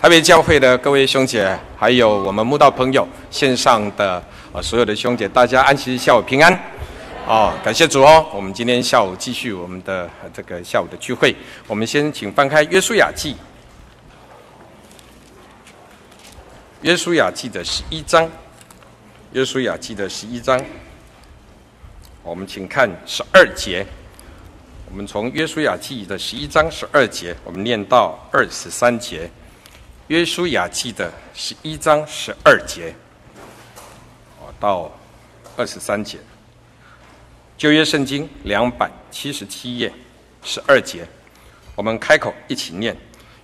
台北教会的各位兄姐，还有我们慕道朋友，线上的啊所有的兄姐，大家安息下午平安。哦，感谢主哦！我们今天下午继续我们的这个下午的聚会。我们先请翻开《约书亚记》，《约书亚记》的十一章，《约书亚记》的十一章。我们请看十二节。我们从《约书亚记》的十一章十二节，我们念到二十三节。约书亚记的十一章十二节，哦，到二十三节。旧约圣经两百七十七页，十二节，我们开口一起念：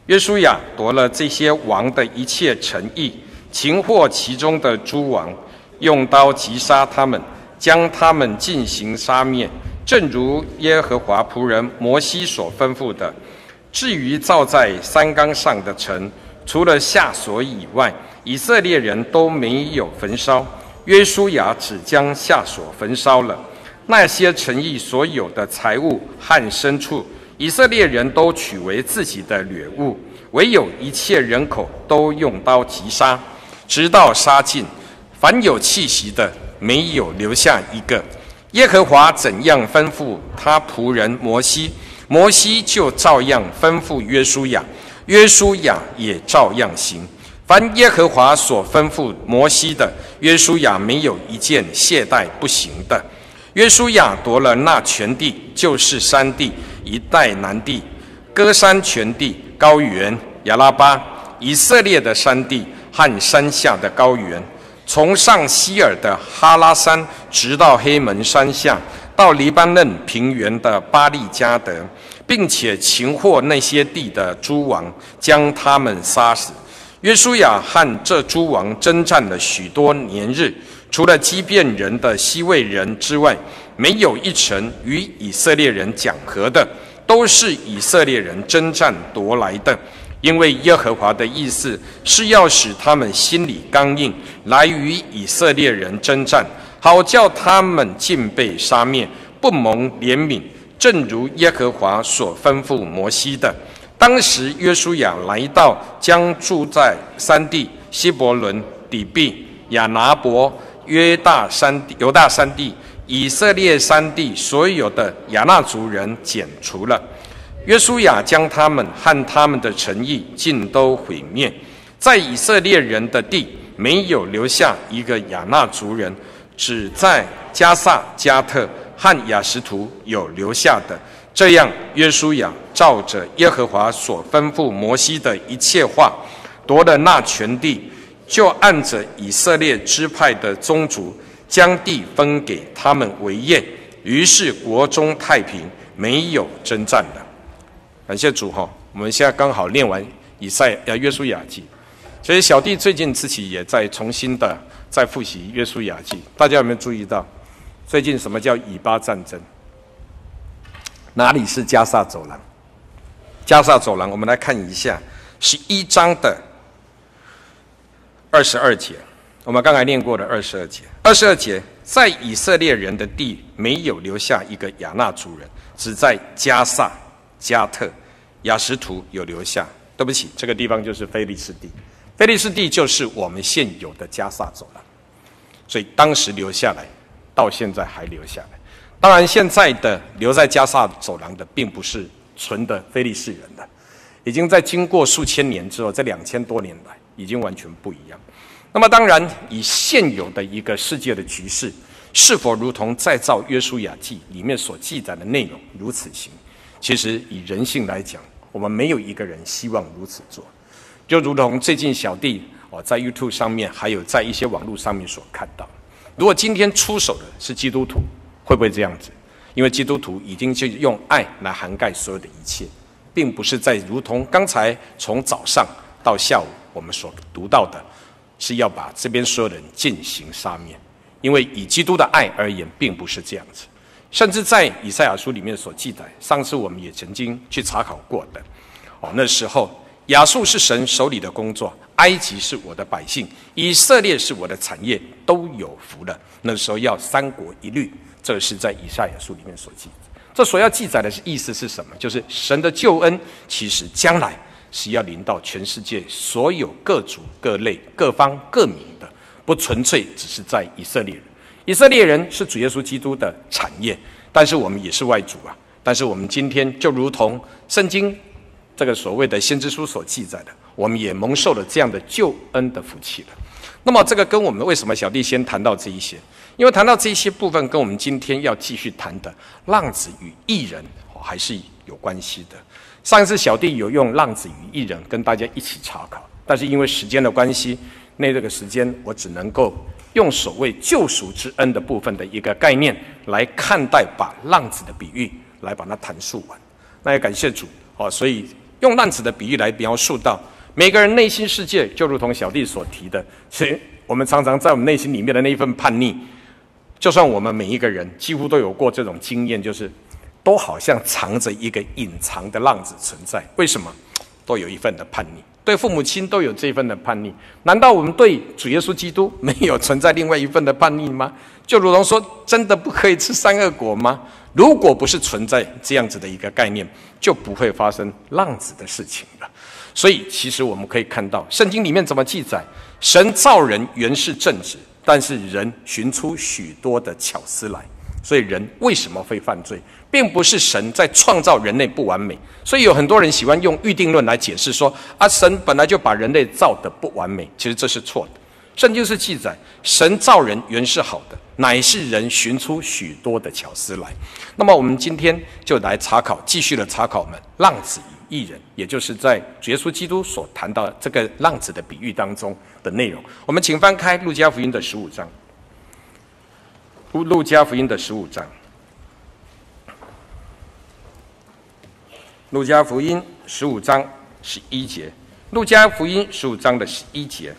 约书亚夺了这些王的一切城邑，擒获其中的诸王，用刀击杀他们，将他们进行杀灭，正如耶和华仆人摩西所吩咐的。至于造在山冈上的城，除了夏所以外，以色列人都没有焚烧。约书亚只将夏所焚烧了。那些城邑所有的财物和牲畜，以色列人都取为自己的掠物。唯有一切人口都用刀击杀，直到杀尽，凡有气息的，没有留下一个。耶和华怎样吩咐他仆人摩西，摩西就照样吩咐约书亚。约书亚也照样行，凡耶和华所吩咐摩西的，约书亚没有一件懈怠不行的。约书亚夺了那全地，就是山地、一带南地、歌山全地、高原、亚拉巴、以色列的山地和山下的高原，从上希尔的哈拉山，直到黑门山下，到黎巴嫩平原的巴力加德。并且擒获那些地的诸王，将他们杀死。约书亚和这诸王征战了许多年日，除了基遍人的西魏人之外，没有一城与以色列人讲和的，都是以色列人征战夺来的。因为耶和华的意思是要使他们心里刚硬，来与以色列人征战，好叫他们尽被杀灭，不蒙怜悯。正如耶和华所吩咐摩西的，当时约书亚来到将住在山地、希伯伦、底璧、亚拿伯、约大山、犹大山地、以色列山地所有的亚纳族人剪除了。约书亚将他们和他们的诚意尽都毁灭，在以色列人的地没有留下一个亚纳族人，只在迦萨、加特。和亚实图有留下的，这样约书亚照着耶和华所吩咐摩西的一切话，夺了那全地，就按着以色列支派的宗族，将地分给他们为业。于是国中太平，没有征战了。感谢主哈！我们现在刚好念完以赛亚约书亚记，所以小弟最近自己也在重新的在复习约书亚记，大家有没有注意到？最近什么叫以巴战争？哪里是加萨走廊？加萨走廊，我们来看一下十一章的二十二节。我们刚才念过的二十二节。二十二节，在以色列人的地没有留下一个亚衲族人，只在加萨、加特、雅什图有留下。对不起，这个地方就是菲利斯地。菲利斯地就是我们现有的加萨走廊，所以当时留下来。到现在还留下来，当然现在的留在加萨走廊的，并不是纯的非利士人的，已经在经过数千年之后，这两千多年来已经完全不一样。那么当然，以现有的一个世界的局势，是否如同再造约书亚记里面所记载的内容如此行？其实以人性来讲，我们没有一个人希望如此做。就如同最近小弟哦，在 YouTube 上面，还有在一些网络上面所看到。如果今天出手的是基督徒，会不会这样子？因为基督徒已经就用爱来涵盖所有的一切，并不是在如同刚才从早上到下午我们所读到的，是要把这边所有人进行杀灭。因为以基督的爱而言，并不是这样子。甚至在以赛亚书里面所记载，上次我们也曾经去查考过的。哦，那时候亚述是神手里的工作。埃及是我的百姓，以色列是我的产业，都有福了。那时候要三国一律，这是在以赛亚书里面所记。这所要记载的是意思是什么？就是神的救恩，其实将来是要临到全世界所有各族、各类、各方、各民的，不纯粹只是在以色列人。以色列人是主耶稣基督的产业，但是我们也是外族啊。但是我们今天就如同圣经这个所谓的先知书所记载的，我们也蒙受了这样的救恩的福气了。那么这个跟我们为什么小弟先谈到这一些？因为谈到这一些部分，跟我们今天要继续谈的浪子与艺人哦还是有关系的。上一次小弟有用浪子与艺人跟大家一起查考，但是因为时间的关系，那这个时间我只能够用所谓救赎之恩的部分的一个概念来看待，把浪子的比喻来把它谈述完。那也感谢主哦，所以用浪子的比喻来描述到每个人内心世界，就如同小弟所提的，所以我们常常在我们内心里面的那一份叛逆，就算我们每一个人几乎都有过这种经验，就是。都好像藏着一个隐藏的浪子存在，为什么？都有一份的叛逆，对父母亲都有这份的叛逆，难道我们对主耶稣基督没有存在另外一份的叛逆吗？就如同说，真的不可以吃三恶果吗？如果不是存在这样子的一个概念，就不会发生浪子的事情了。所以，其实我们可以看到，圣经里面怎么记载？神造人原是正直，但是人寻出许多的巧思来。所以人为什么会犯罪，并不是神在创造人类不完美。所以有很多人喜欢用预定论来解释说，啊，神本来就把人类造得不完美。其实这是错的。圣经是记载，神造人原是好的，乃是人寻出许多的巧思来。那么我们今天就来查考，继续的查考我们浪子与义人，也就是在主耶稣基督所谈到这个浪子的比喻当中的内容。我们请翻开路加福音的十五章。路加福音的十五章，路加福音十五章十一节，路加福音十五章的十一节。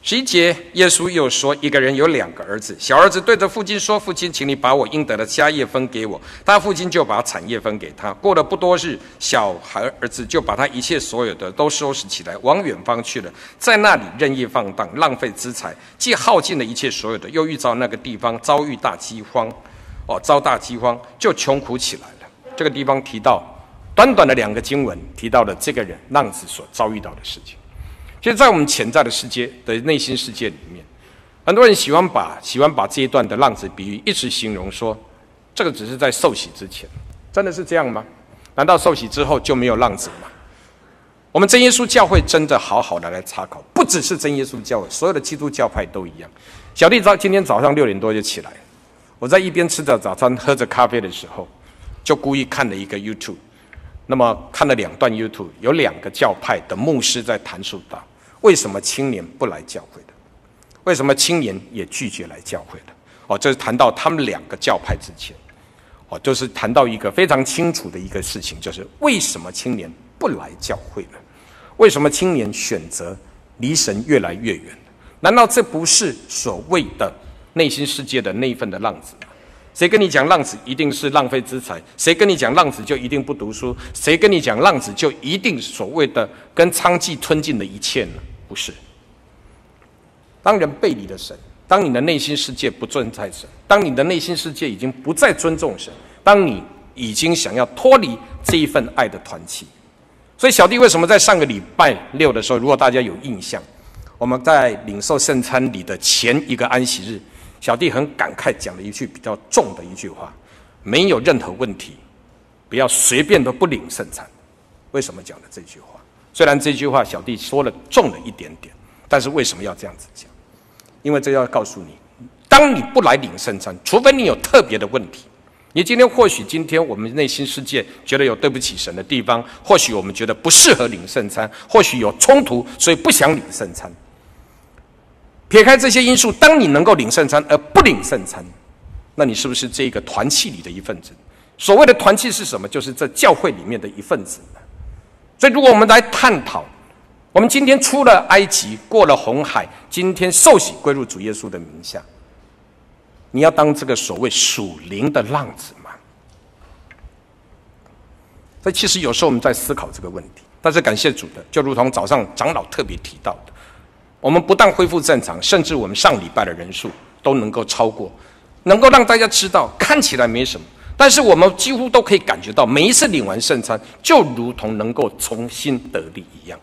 十一节，耶稣又说：“一个人有两个儿子，小儿子对着父亲说：‘父亲，请你把我应得的家业分给我。’他父亲就把产业分给他。过了不多日，小孩儿子就把他一切所有的都收拾起来，往远方去了，在那里任意放荡，浪费资财，既耗尽了一切所有的，又遇到那个地方遭遇大饥荒，哦，遭大饥荒，就穷苦起来了。这个地方提到短短的两个经文，提到了这个人浪子所遭遇到的事情。”其实，在我们潜在的世界的内心世界里面，很多人喜欢把喜欢把这一段的浪子比喻一直形容说，这个只是在受洗之前，真的是这样吗？难道受洗之后就没有浪子吗？我们真耶稣教会真的好好的来查考，不只是真耶稣教会，所有的基督教派都一样。小弟早今天早上六点多就起来，我在一边吃着早餐、喝着咖啡的时候，就故意看了一个 YouTube。那么看了两段 YouTube，有两个教派的牧师在谈述到，为什么青年不来教会的？为什么青年也拒绝来教会的？哦，这是谈到他们两个教派之间，哦，就是谈到一个非常清楚的一个事情，就是为什么青年不来教会呢？为什么青年选择离神越来越远？难道这不是所谓的内心世界的那一份的浪子？谁跟你讲浪子一定是浪费资财？谁跟你讲浪子就一定不读书？谁跟你讲浪子就一定所谓的跟娼妓吞尽了一切呢？不是。当人背离了神，当你的内心世界不尊在神，当你的内心世界已经不再尊重神，当你已经想要脱离这一份爱的团契，所以小弟为什么在上个礼拜六的时候，如果大家有印象，我们在领受圣餐礼的前一个安息日。小弟很感慨，讲了一句比较重的一句话：没有任何问题，不要随便都不领圣餐。为什么讲了这句话？虽然这句话小弟说了重了一点点，但是为什么要这样子讲？因为这要告诉你，当你不来领圣餐，除非你有特别的问题。你今天或许今天我们内心世界觉得有对不起神的地方，或许我们觉得不适合领圣餐，或许有冲突，所以不想领圣餐。撇开这些因素，当你能够领圣餐而不领圣餐，那你是不是这个团契里的一份子？所谓的团契是什么？就是这教会里面的一份子。所以，如果我们来探讨，我们今天出了埃及，过了红海，今天受洗归入主耶稣的名下，你要当这个所谓属灵的浪子吗？所以，其实有时候我们在思考这个问题。但是感谢主的，就如同早上长老特别提到的。我们不但恢复正常，甚至我们上礼拜的人数都能够超过，能够让大家知道，看起来没什么，但是我们几乎都可以感觉到，每一次领完圣餐，就如同能够重新得力一样。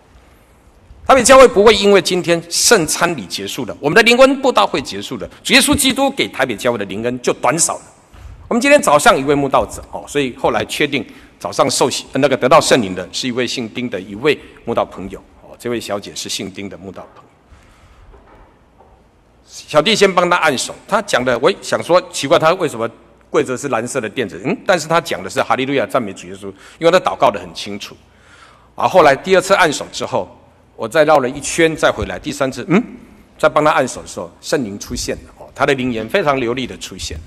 台北教会不会因为今天圣餐礼结束了，我们的灵恩布道会结束了，主耶稣基督给台北教会的灵恩就短少了。我们今天早上一位慕道者哦，所以后来确定早上受洗那个得到圣灵的是一位姓丁的一位慕道朋友哦，这位小姐是姓丁的慕道朋。小弟先帮他按手，他讲的我想说奇怪，他为什么？跪着是蓝色的垫子，嗯，但是他讲的是哈利路亚赞美主耶稣，因为他祷告得很清楚。啊，后来第二次按手之后，我再绕了一圈再回来，第三次，嗯，再帮他按手的时候，圣灵出现了，哦，他的灵言非常流利的出现，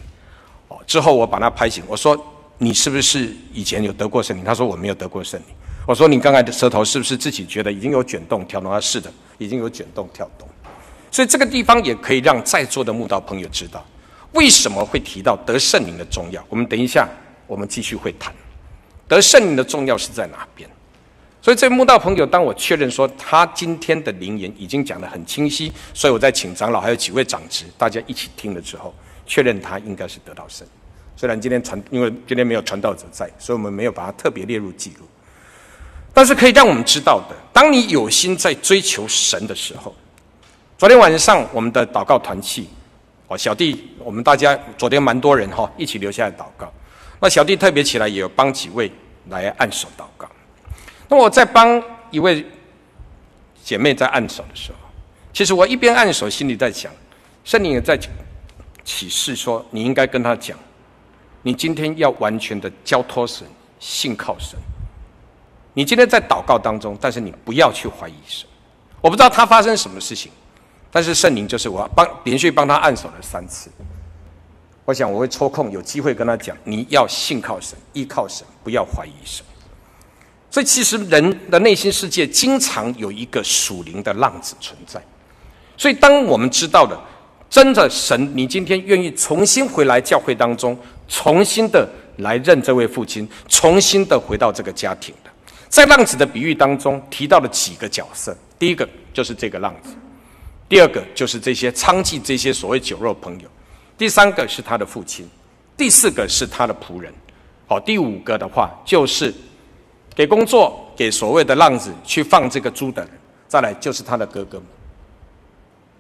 哦，之后我把他拍醒，我说你是不是以前有得过圣灵？他说我没有得过圣灵。我说你刚才的舌头是不是自己觉得已经有卷动跳动？他说是的，已经有卷动跳动。所以这个地方也可以让在座的慕道朋友知道。为什么会提到得圣灵的重要？我们等一下，我们继续会谈得圣灵的重要是在哪边。所以，这慕道朋友，当我确认说他今天的灵言已经讲得很清晰，所以我在请长老还有几位长执大家一起听了之后，确认他应该是得到圣。虽然今天传，因为今天没有传道者在，所以我们没有把它特别列入记录。但是可以让我们知道的，当你有心在追求神的时候，昨天晚上我们的祷告团契。哦，小弟，我们大家昨天蛮多人哈，一起留下来祷告。那小弟特别起来，也有帮几位来按手祷告。那我在帮一位姐妹在按手的时候，其实我一边按手，心里在想，圣灵也在启示说，你应该跟他讲，你今天要完全的交托神，信靠神。你今天在祷告当中，但是你不要去怀疑神。我不知道他发生什么事情。但是圣灵就是我帮连续帮他按手了三次，我想我会抽空有机会跟他讲，你要信靠神，依靠神，不要怀疑神。所以其实人的内心世界经常有一个属灵的浪子存在。所以当我们知道了真的神，你今天愿意重新回来教会当中，重新的来认这位父亲，重新的回到这个家庭的，在浪子的比喻当中提到了几个角色，第一个就是这个浪子。第二个就是这些娼妓，这些所谓酒肉朋友；第三个是他的父亲；第四个是他的仆人；好，第五个的话就是给工作给所谓的浪子去放这个猪的人；再来就是他的哥哥们。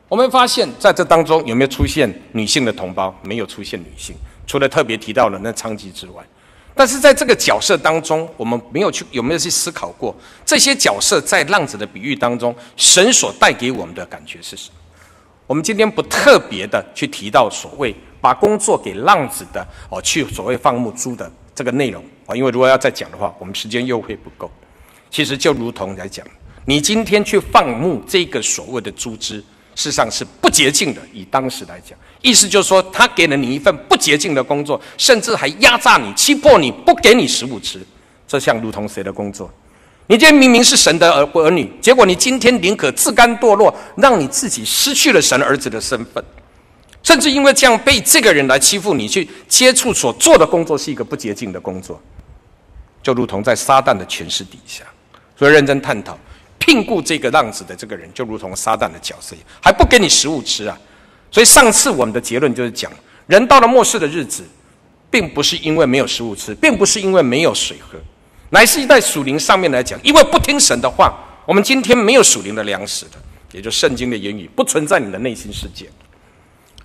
我们发现在这当中有没有出现女性的同胞？没有出现女性，除了特别提到了那娼妓之外。但是在这个角色当中，我们没有去有没有去思考过这些角色在浪子的比喻当中，神所带给我们的感觉是什么？我们今天不特别的去提到所谓把工作给浪子的哦，去所谓放牧猪的这个内容啊，因为如果要再讲的话，我们时间又会不够。其实就如同来讲，你今天去放牧这个所谓的猪只。事实上是不洁净的，以当时来讲，意思就是说，他给了你一份不洁净的工作，甚至还压榨你、欺负你，不给你食物吃。这像如同谁的工作？你今天明明是神的儿儿女，结果你今天宁可自甘堕落，让你自己失去了神儿子的身份，甚至因为这样被这个人来欺负你，去接触所做的工作是一个不洁净的工作，就如同在撒旦的权势底下。所以认真探讨。聘雇这个浪子的这个人，就如同撒旦的角色一样，还不给你食物吃啊！所以上次我们的结论就是讲，人到了末世的日子，并不是因为没有食物吃，并不是因为没有水喝，乃是在属灵上面来讲，因为不听神的话，我们今天没有属灵的粮食的，也就圣经的言语不存在你的内心世界。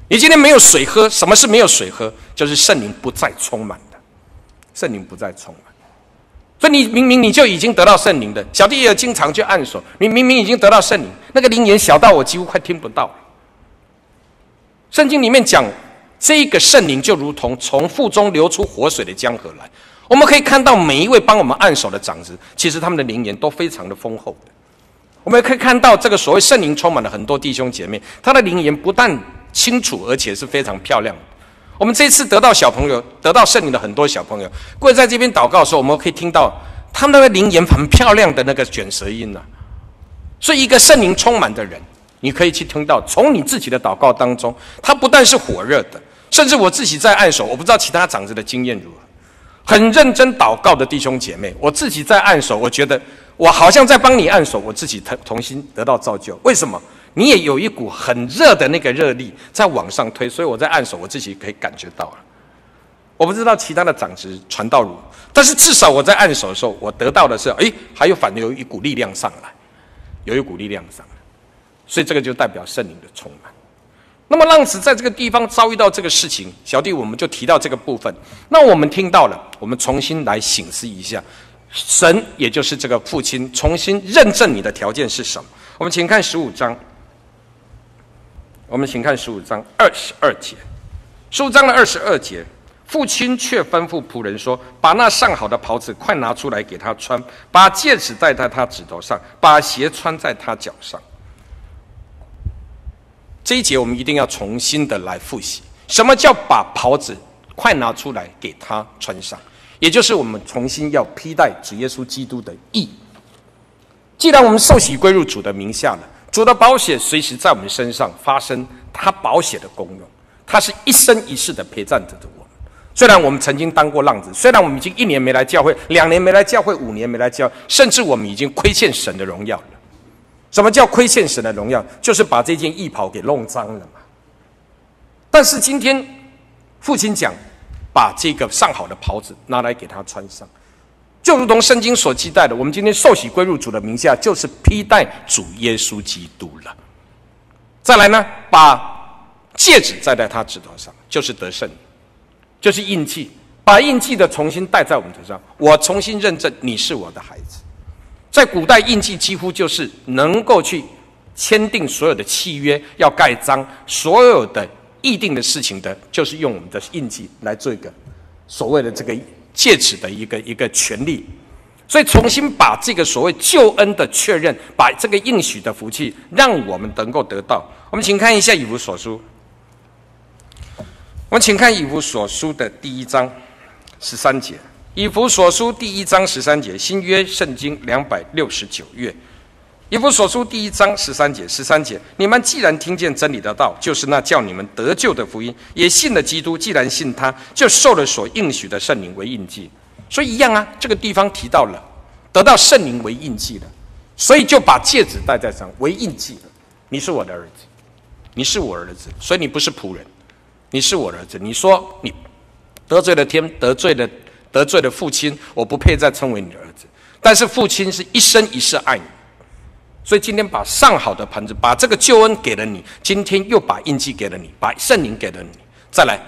你今天没有水喝，什么是没有水喝？就是圣灵不再充满的，圣灵不再充满。所以你明明你就已经得到圣灵的，小弟也经常去按手。你明明已经得到圣灵，那个灵言小到我几乎快听不到。圣经里面讲，这个圣灵就如同从腹中流出活水的江河来。我们可以看到每一位帮我们按手的长子，其实他们的灵言都非常的丰厚的。我们也可以看到这个所谓圣灵充满了很多弟兄姐妹，他的灵言不但清楚，而且是非常漂亮的。我们这次得到小朋友，得到圣灵的很多小朋友，跪在这边祷告的时候，我们可以听到他们那个灵言很漂亮的那个卷舌音呐、啊。所以，一个圣灵充满的人，你可以去听到，从你自己的祷告当中，他不但是火热的，甚至我自己在按手，我不知道其他长子的经验如何，很认真祷告的弟兄姐妹，我自己在按手，我觉得我好像在帮你按手，我自己重重新得到造就。为什么？你也有一股很热的那个热力在往上推，所以我在按手，我自己可以感觉到了。我不知道其他的长执传道如，但是至少我在按手的时候，我得到的是，哎，还有反流一股力量上来，有一股力量上来，所以这个就代表圣灵的充满。那么浪子在这个地方遭遇到这个事情，小弟我们就提到这个部分。那我们听到了，我们重新来醒思一下，神也就是这个父亲重新认证你的条件是什么？我们请看十五章，我们请看十五章二十二节，十五章的二十二节，父亲却吩咐仆人说：“把那上好的袍子快拿出来给他穿，把戒指戴在他指头上，把鞋穿在他脚上。”这一节我们一定要重新的来复习，什么叫把袍子快拿出来给他穿上？也就是我们重新要披戴主耶稣基督的义。既然我们受洗归入主的名下了，主的保险随时在我们身上发生他保险的功用，他是一生一世的陪伴着我们。虽然我们曾经当过浪子，虽然我们已经一年没来教会，两年没来教会，五年没来教，甚至我们已经亏欠神的荣耀了。什么叫亏欠神的荣耀？就是把这件义袍给弄脏了嘛。但是今天父亲讲，把这个上好的袍子拿来给他穿上，就如同圣经所期待的，我们今天受洗归入主的名下，就是披戴主耶稣基督了。再来呢，把戒指戴在他指头上，就是得胜，就是印记，把印记的重新戴在我们头上，我重新认证你是我的孩子。在古代，印记几乎就是能够去签订所有的契约，要盖章，所有的议定的事情的，就是用我们的印记来做一个所谓的这个借此的一个一个权利。所以，重新把这个所谓救恩的确认，把这个应许的福气，让我们能够得到。我们请看一下以弗所书，我们请看以弗所书的第一章十三节。以弗所书第一章十三节，新约圣经两百六十九页。以弗所书第一章十三节，十三节，你们既然听见真理的道，就是那叫你们得救的福音，也信了基督，既然信他，就受了所应许的圣灵为印记。所以一样啊，这个地方提到了得到圣灵为印记了，所以就把戒指戴在上为印记了。你是我的儿子，你是我儿子，所以你不是仆人，你是我儿子。你说你得罪了天，得罪了。得罪了父亲，我不配再称为你的儿子。但是父亲是一生一世爱你，所以今天把上好的盘子，把这个救恩给了你，今天又把印记给了你，把圣灵给了你，再来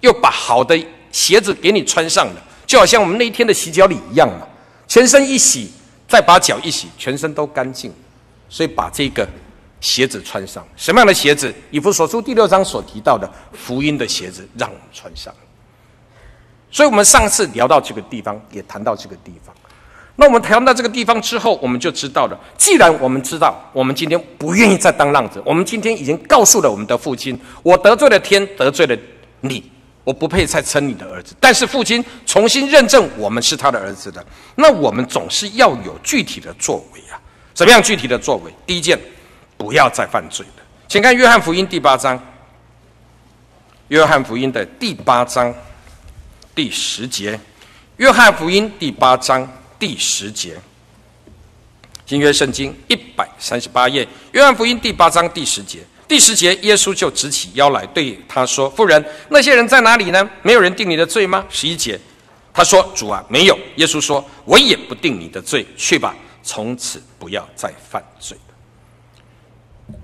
又把好的鞋子给你穿上了，就好像我们那一天的洗脚礼一样嘛，全身一洗，再把脚一洗，全身都干净，所以把这个鞋子穿上。什么样的鞋子？以弗所书第六章所提到的福音的鞋子，让我们穿上。所以，我们上次聊到这个地方，也谈到这个地方。那我们谈到这个地方之后，我们就知道了。既然我们知道，我们今天不愿意再当浪子，我们今天已经告诉了我们的父亲：我得罪了天，得罪了你，我不配再称你的儿子。但是父亲重新认证我们是他的儿子的，那我们总是要有具体的作为啊。怎么样具体的作为？第一件，不要再犯罪了。请看约翰福音第八章。约翰福音的第八章。第十节，约翰福音第八章第十节，新约圣经一百三十八页，约翰福音第八章第十节，第十节，耶稣就直起腰来对他说：“妇人，那些人在哪里呢？没有人定你的罪吗？”十一节，他说：“主啊，没有。”耶稣说：“我也不定你的罪，去吧，从此不要再犯罪。”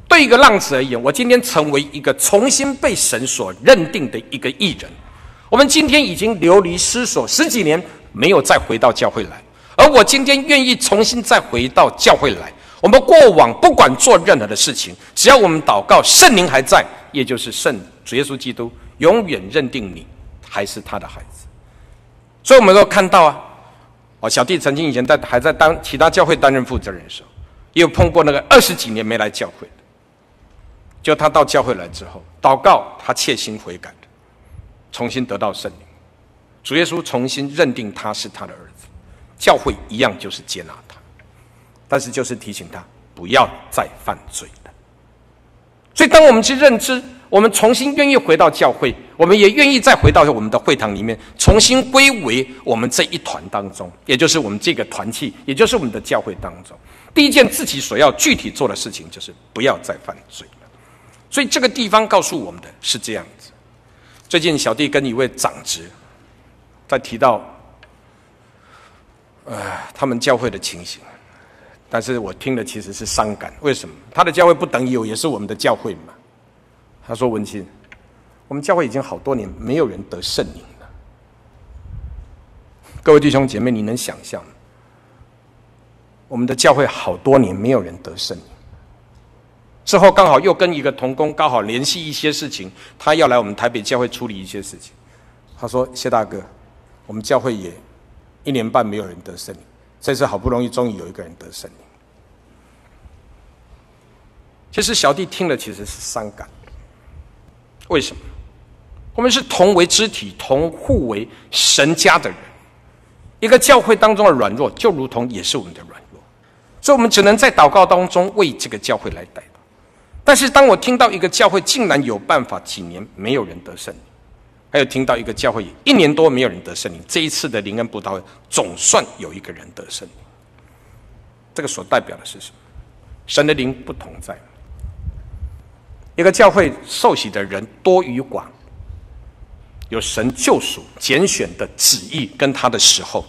对一个浪子而言，我今天成为一个重新被神所认定的一个艺人。我们今天已经流离失所十几年，没有再回到教会来。而我今天愿意重新再回到教会来。我们过往不管做任何的事情，只要我们祷告，圣灵还在，也就是圣主耶稣基督永远认定你还是他的孩子。所以，我们都看到啊，哦，小弟曾经以前在还在当其他教会担任负责人的时候，也有碰过那个二十几年没来教会的，就他到教会来之后，祷告他切心悔改。重新得到圣灵，主耶稣重新认定他是他的儿子，教会一样就是接纳他，但是就是提醒他不要再犯罪了。所以，当我们去认知，我们重新愿意回到教会，我们也愿意再回到我们的会堂里面，重新归为我们这一团当中，也就是我们这个团契，也就是我们的教会当中。第一件自己所要具体做的事情，就是不要再犯罪了。所以，这个地方告诉我们的是这样子。最近小弟跟一位长职在提到，呃，他们教会的情形，但是我听了其实是伤感。为什么？他的教会不等于有也是我们的教会嘛？他说：“文清，我们教会已经好多年没有人得圣灵了。各位弟兄姐妹，你能想象吗？我们的教会好多年没有人得圣灵。”之后刚好又跟一个同工刚好联系一些事情，他要来我们台北教会处理一些事情。他说：“谢大哥，我们教会也一年半没有人得圣灵，这次好不容易终于有一个人得圣灵。”其实小弟听了其实是伤感。为什么？我们是同为肢体、同互为神家的人，一个教会当中的软弱，就如同也是我们的软弱，所以我们只能在祷告当中为这个教会来代祷。但是，当我听到一个教会竟然有办法几年没有人得胜，还有听到一个教会一年多没有人得圣灵，这一次的灵恩布道会总算有一个人得圣灵，这个所代表的是什么？神的灵不同在。一个教会受洗的人多与寡，有神救赎拣选的旨意跟他的时候，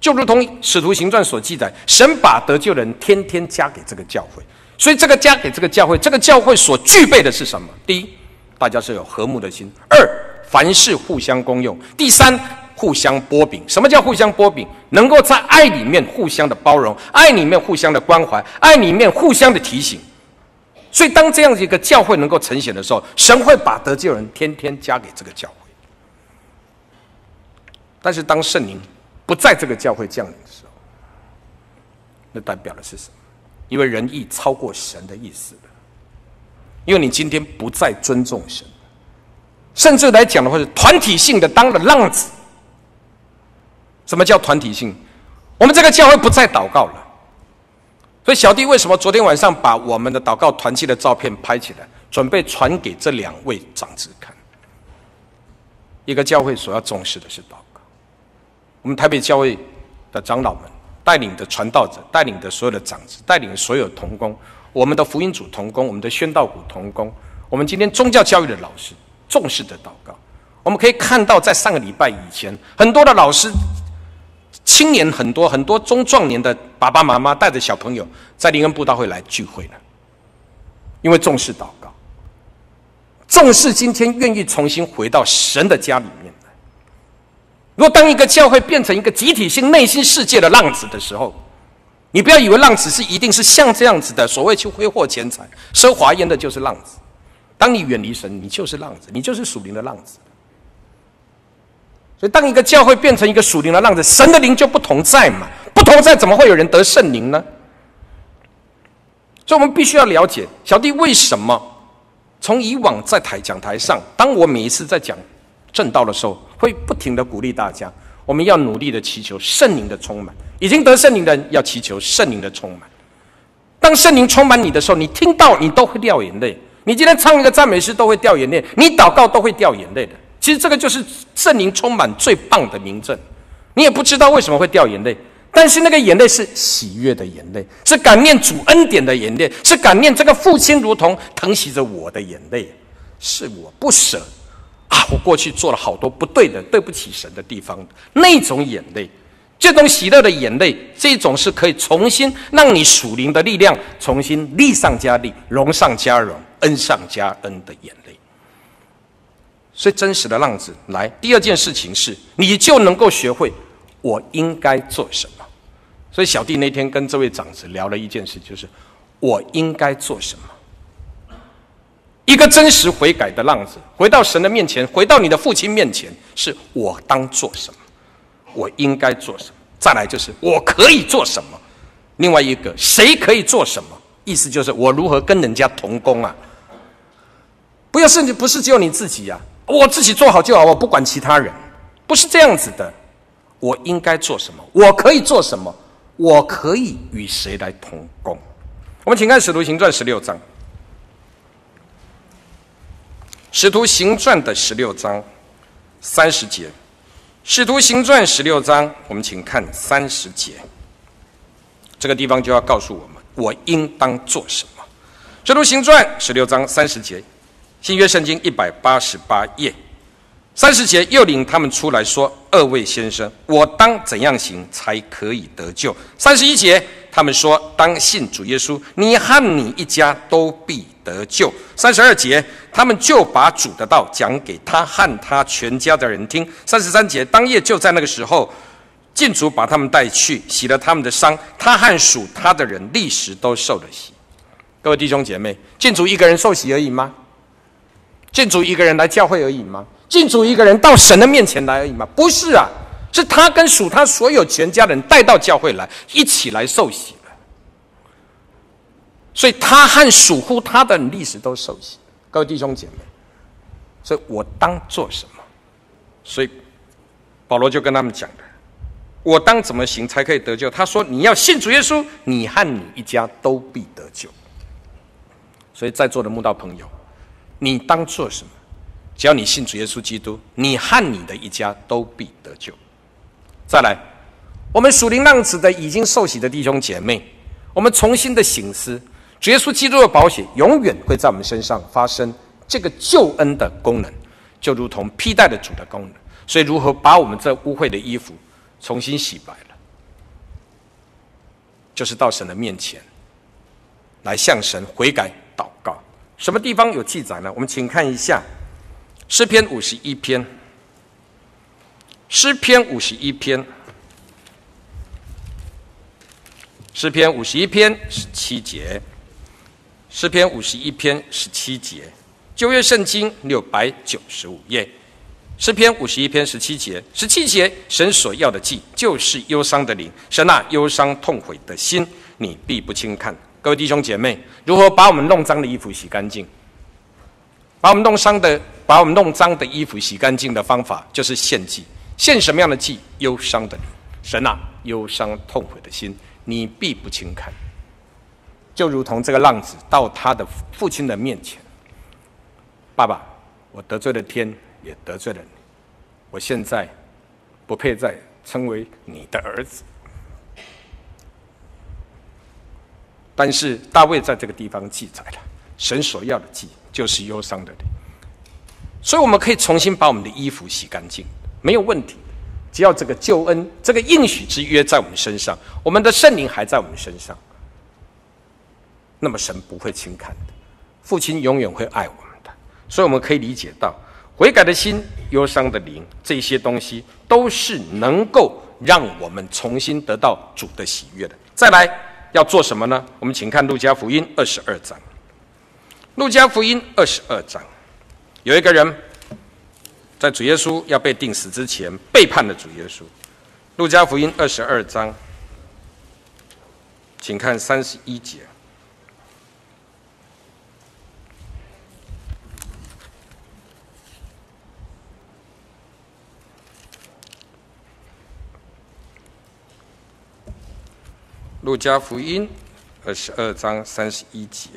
就如同使徒行传所记载，神把得救人天天加给这个教会。所以，这个加给这个教会，这个教会所具备的是什么？第一，大家是有和睦的心；二，凡事互相功用；第三，互相擘饼。什么叫互相擘饼？能够在爱里面互相的包容，爱里面互相的关怀，爱里面互相的提醒。所以，当这样子一个教会能够呈现的时候，神会把得救人天天加给这个教会。但是，当圣灵不在这个教会降临的时候，那代表的是什么？因为人意超过神的意思了，因为你今天不再尊重神，甚至来讲的话是团体性的当了浪子。什么叫团体性？我们这个教会不再祷告了，所以小弟为什么昨天晚上把我们的祷告团契的照片拍起来，准备传给这两位长子看？一个教会所要重视的是祷告，我们台北教会的长老们。带领的传道者，带领的所有的长子，带领所有同工，我们的福音组同工，我们的宣道组同工，我们今天宗教教育的老师重视的祷告。我们可以看到，在上个礼拜以前，很多的老师、青年很多很多中壮年的爸爸妈妈带着小朋友在灵恩布道会来聚会了，因为重视祷告，重视今天愿意重新回到神的家里面。如果当一个教会变成一个集体性内心世界的浪子的时候，你不要以为浪子是一定是像这样子的，所谓去挥霍钱财、奢华烟的，就是浪子。当你远离神，你就是浪子，你就是属灵的浪子。所以，当一个教会变成一个属灵的浪子，神的灵就不同在嘛？不同在，怎么会有人得圣灵呢？所以，我们必须要了解小弟为什么从以往在台讲台上，当我每一次在讲。正道的时候，会不停的鼓励大家，我们要努力的祈求圣灵的充满。已经得圣灵的人要祈求圣灵的充满。当圣灵充满你的时候，你听到你都会掉眼泪。你今天唱一个赞美诗都会掉眼泪，你祷告都会掉眼泪的。其实这个就是圣灵充满最棒的明证。你也不知道为什么会掉眼泪，但是那个眼泪是喜悦的眼泪，是感念主恩典的眼泪，是感念这个父亲如同疼惜着我的眼泪，是我不舍。啊！我过去做了好多不对的、对不起神的地方，那种眼泪，这种喜乐的眼泪，这种是可以重新让你属灵的力量重新力上加力、荣上加荣、恩上加恩的眼泪。所以，真实的浪子来，第二件事情是，你就能够学会我应该做什么。所以，小弟那天跟这位长子聊了一件事，就是我应该做什么。一个真实悔改的浪子，回到神的面前，回到你的父亲面前，是我当做什么？我应该做什么？再来就是我可以做什么？另外一个，谁可以做什么？意思就是我如何跟人家同工啊？不要甚至不是只有你自己呀、我自己做好就好，我不管其他人，不是这样子的。我应该做什么？我可以做什么？我可以与谁来同工？我们请看《使徒行传》十六章。使徒行传的十六章三十节，使徒行传十六章，我们请看三十节。这个地方就要告诉我们，我应当做什么。使徒行传十六章三十节，新约圣经一百八十八页，三十节又领他们出来说：“二位先生，我当怎样行才可以得救？”三十一节，他们说：“当信主耶稣，你和你一家都必得救。”三十二节，他们就把主的道讲给他和他全家的人听。三十三节，当夜就在那个时候，禁足把他们带去，洗了他们的伤。他和属他的人立时都受了洗。各位弟兄姐妹，禁足一个人受洗而已吗？禁足一个人来教会而已吗？禁足一个人到神的面前来而已吗？不是啊，是他跟属他所有全家人带到教会来，一起来受洗了。所以他和属乎他的历史都受洗。各位弟兄姐妹，所以我当做什么？所以保罗就跟他们讲的：我当怎么行才可以得救？他说：你要信主耶稣，你和你一家都必得救。所以在座的慕道朋友，你当做什么？只要你信主耶稣基督，你和你的一家都必得救。再来，我们属灵浪子的已经受洗的弟兄姐妹，我们重新的醒思，主耶稣基督的保险永远会在我们身上发生这个救恩的功能，就如同披戴的主的功能。所以，如何把我们这污秽的衣服重新洗白了，就是到神的面前来向神悔改祷告。什么地方有记载呢？我们请看一下。诗篇五十一篇，诗篇五十一篇，诗篇五十一篇十七节，诗篇五十一篇十七节，旧约圣经六百九十五页，诗篇五十一篇十七节，十七节，神所要的祭就是忧伤的灵，神那忧伤痛悔的心，你必不轻看。各位弟兄姐妹，如何把我们弄脏的衣服洗干净？把我们弄伤的。把我们弄脏的衣服洗干净的方法，就是献祭。献什么样的祭？忧伤的灵，神啊，忧伤痛悔的心，你必不轻看。就如同这个浪子到他的父亲的面前，爸爸，我得罪了天，也得罪了你，我现在不配再称为你的儿子。但是大卫在这个地方记载了，神所要的祭就是忧伤的灵。所以我们可以重新把我们的衣服洗干净，没有问题。只要这个救恩、这个应许之约在我们身上，我们的圣灵还在我们身上，那么神不会轻看的。父亲永远会爱我们的。所以我们可以理解到，悔改的心、忧伤的灵，这些东西都是能够让我们重新得到主的喜悦的。再来要做什么呢？我们请看路加福音二十二章。路加福音二十二章。有一个人，在主耶稣要被钉死之前，背叛了主耶稣。路加福音二十二章，请看三十一节。路加福音二十二章三十一节。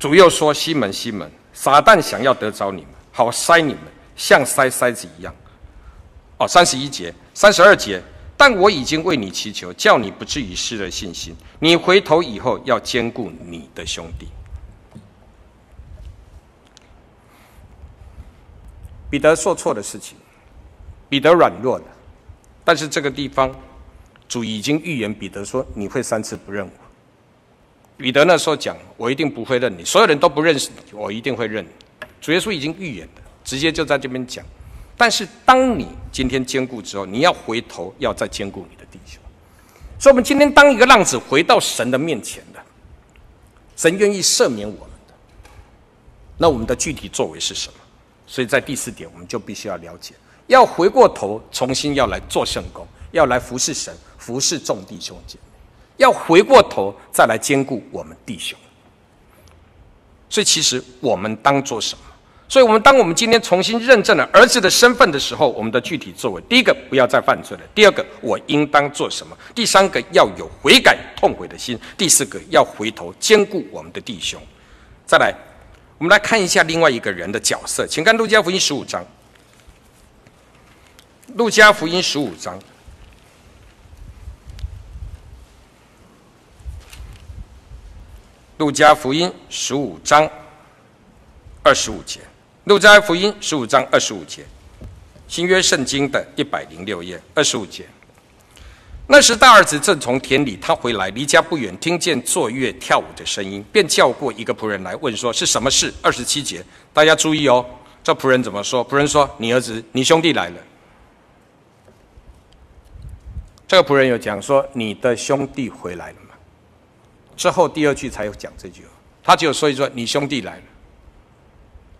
主又说：“西门，西门，撒旦想要得着你们，好筛你们，像筛筛子一样。”哦，三十一节、三十二节。但我已经为你祈求，叫你不至于失了信心。你回头以后，要兼顾你的兄弟。彼得说错的事情，彼得软弱了，但是这个地方，主已经预言彼得说：“你会三次不认我。”彼得那时候讲：“我一定不会认你，所有人都不认识你，我一定会认你。”主耶稣已经预言的，直接就在这边讲。但是当你今天坚固之后，你要回头，要再坚固你的弟兄。所以，我们今天当一个浪子回到神的面前的，神愿意赦免我们的。那我们的具体作为是什么？所以在第四点，我们就必须要了解，要回过头，重新要来做圣工，要来服侍神，服侍众弟兄姐妹。要回过头再来兼顾我们弟兄，所以其实我们当做什么？所以我们当我们今天重新认证了儿子的身份的时候，我们的具体作为：第一个，不要再犯罪了；第二个，我应当做什么？第三个，要有悔改痛悔的心；第四个，要回头兼顾我们的弟兄。再来，我们来看一下另外一个人的角色，请看路加福音十五章。路加福音十五章。路加福音十五章二十五节，路加福音十五章二十五节，新约圣经的一百零六页二十五节。那时大儿子正从田里，他回来，离家不远，听见坐乐跳舞的声音，便叫过一个仆人来问说：“是什么事？”二十七节，大家注意哦，这仆人怎么说？仆人说：“你儿子，你兄弟来了。”这个仆人有讲说：“你的兄弟回来了吗？”之后第二句才有讲这句话，他只有说一说：“你兄弟来了。”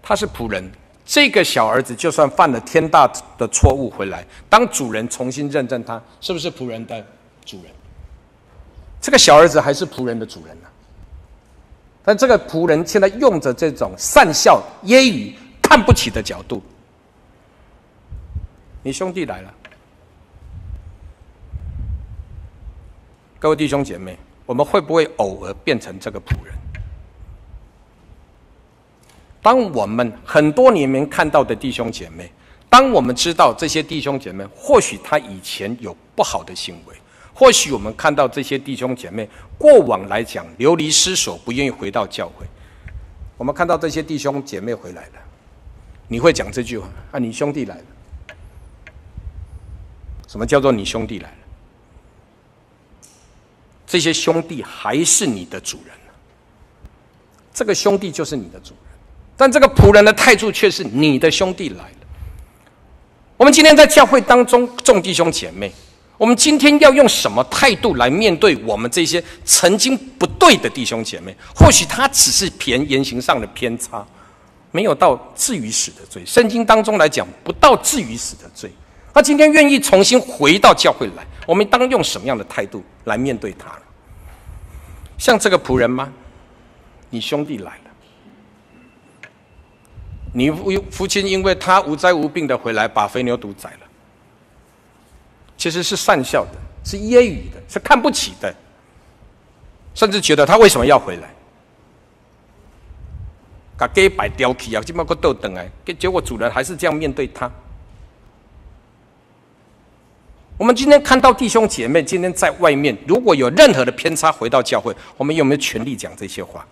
他是仆人。这个小儿子就算犯了天大的错误回来，当主人重新认证他，是不是仆人的主人？这个小儿子还是仆人的主人呢、啊？但这个仆人现在用着这种善笑、揶揄、看不起的角度，你兄弟来了，各位弟兄姐妹，我们会不会偶尔变成这个仆人？当我们很多年没看到的弟兄姐妹，当我们知道这些弟兄姐妹或许他以前有不好的行为，或许我们看到这些弟兄姐妹过往来讲流离失所，不愿意回到教会，我们看到这些弟兄姐妹回来了，你会讲这句话啊？你兄弟来了？什么叫做你兄弟来了？这些兄弟还是你的主人，这个兄弟就是你的主人。但这个仆人的态度却是你的兄弟来了。我们今天在教会当中，众弟兄姐妹，我们今天要用什么态度来面对我们这些曾经不对的弟兄姐妹？或许他只是偏言行上的偏差，没有到至于死的罪。圣经当中来讲，不到至于死的罪。他今天愿意重新回到教会来，我们当用什么样的态度来面对他？像这个仆人吗？你兄弟来了。你父父亲因为他无灾无病的回来，把肥牛犊宰了，其实是善笑的，是揶揄的，是看不起的，甚至觉得他为什么要回来？把鸡摆叼起啊，这么个斗等哎，结果主人还是这样面对他。我们今天看到弟兄姐妹今天在外面，如果有任何的偏差，回到教会，我们有没有权利讲这些话？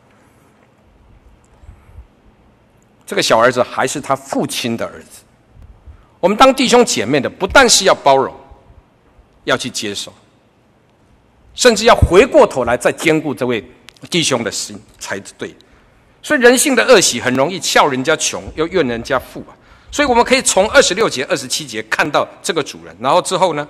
这个小儿子还是他父亲的儿子。我们当弟兄姐妹的，不但是要包容，要去接受，甚至要回过头来再兼顾这位弟兄的心才对。所以人性的恶习很容易笑人家穷，又怨人家富啊。所以我们可以从二十六节、二十七节看到这个主人，然后之后呢，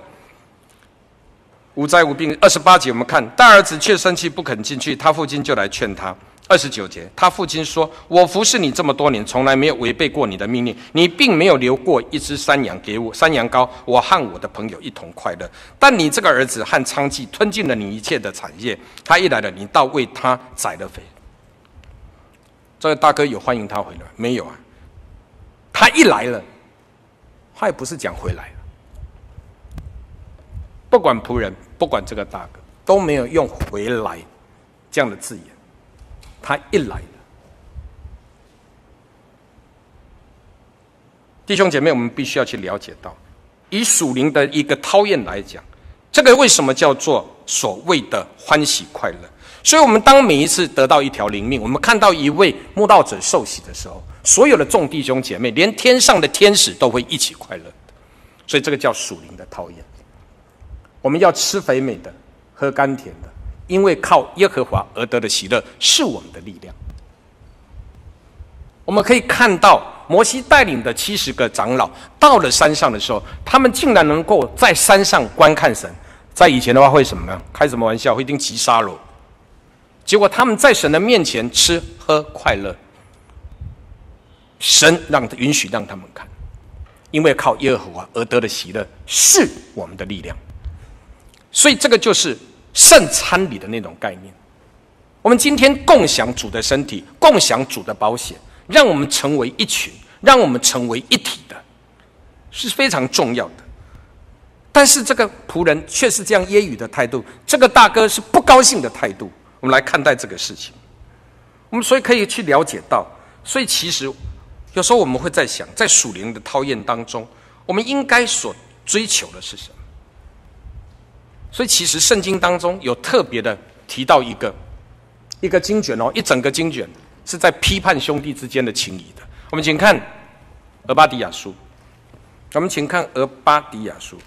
无灾无病。二十八节我们看大儿子却生气不肯进去，他父亲就来劝他。二十九节，他父亲说：“我服侍你这么多年，从来没有违背过你的命令。你并没有留过一只山羊给我，山羊羔，我和我的朋友一同快乐。但你这个儿子和娼妓吞尽了你一切的产业。他一来了，你倒为他宰了肥。这位大哥有欢迎他回来没有啊？他一来了，他也不是讲回来。不管仆人，不管这个大哥，都没有用回来这样的字眼。”他一来了，弟兄姐妹，我们必须要去了解到，以属灵的一个讨厌来讲，这个为什么叫做所谓的欢喜快乐？所以，我们当每一次得到一条灵命，我们看到一位慕道者受洗的时候，所有的众弟兄姐妹，连天上的天使都会一起快乐。所以，这个叫属灵的讨厌。我们要吃肥美的，喝甘甜的。因为靠耶和华而得的喜乐是我们的力量。我们可以看到摩西带领的七十个长老到了山上的时候，他们竟然能够在山上观看神。在以前的话会什么呢？开什么玩笑？会一定急杀了。结果他们在神的面前吃喝快乐，神让允许让他们看，因为靠耶和华而得的喜乐是我们的力量。所以这个就是。圣餐里的那种概念，我们今天共享主的身体，共享主的保险，让我们成为一群，让我们成为一体的，是非常重要的。但是这个仆人却是这样揶揄的态度，这个大哥是不高兴的态度。我们来看待这个事情，我们所以可以去了解到，所以其实有时候我们会在想，在属灵的讨厌当中，我们应该所追求的是什么？所以，其实圣经当中有特别的提到一个一个经卷哦，一整个经卷是在批判兄弟之间的情谊的。我们请看《俄巴底亚书》，我们请看《俄巴底亚书》，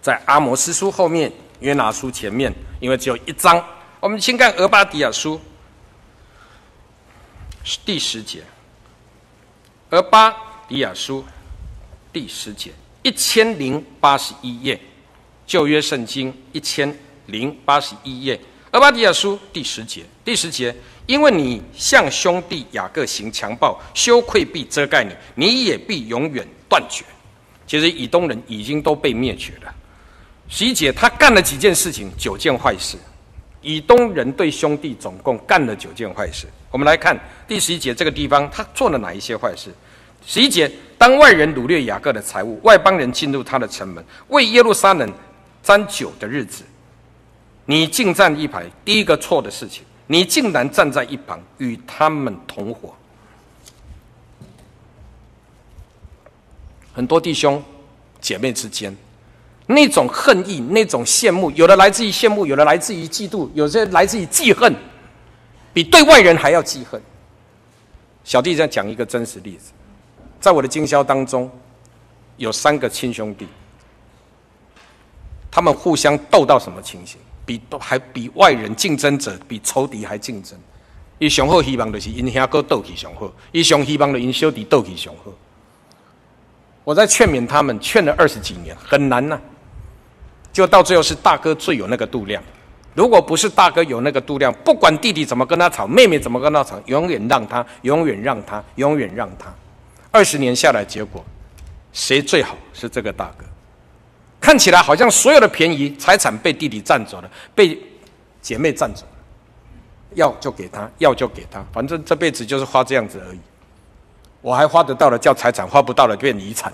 在阿摩斯书后面，约拿书前面，因为只有一章。我们先看《俄巴底亚书》第十节，《俄巴底亚书》第十节，一千零八十一页，旧约圣经一千零八十一页。俄巴底亚书第十节，第十节，因为你向兄弟雅各行强暴，羞愧必遮盖你，你也必永远断绝。其实以东人已经都被灭绝了。十一节，他干了几件事情，九件坏事。以东人对兄弟总共干了九件坏事。我们来看第十一节这个地方，他做了哪一些坏事？十一节，当外人掳掠雅各的财物，外邦人进入他的城门，为耶路撒冷沾酒的日子。你竟站一排，第一个错的事情，你竟然站在一旁与他们同伙。很多弟兄姐妹之间，那种恨意、那种羡慕，有的来自于羡慕，有的来自于嫉妒，有些来自于记恨，比对外人还要记恨。小弟在讲一个真实例子，在我的经销当中，有三个亲兄弟，他们互相斗到什么情形？比都还比外人竞争者比仇敌还竞争，伊上好希望的是因兄哥斗起上好，伊上希望的因兄弟斗起上好。我在劝勉他们，劝了二十几年，很难呐、就到最后是大哥最有那个度量，如果不是大哥有那个度量，不管弟弟怎么跟他吵，妹妹怎么跟他吵，永远让他，永远让他，永远让他。二十年下来，结果谁最好？是这个大哥。看起来好像所有的便宜财产被弟弟占走了，被姐妹占走了，要就给他，要就给他，反正这辈子就是花这样子而已。我还花得到的叫财产，花不到的变遗产。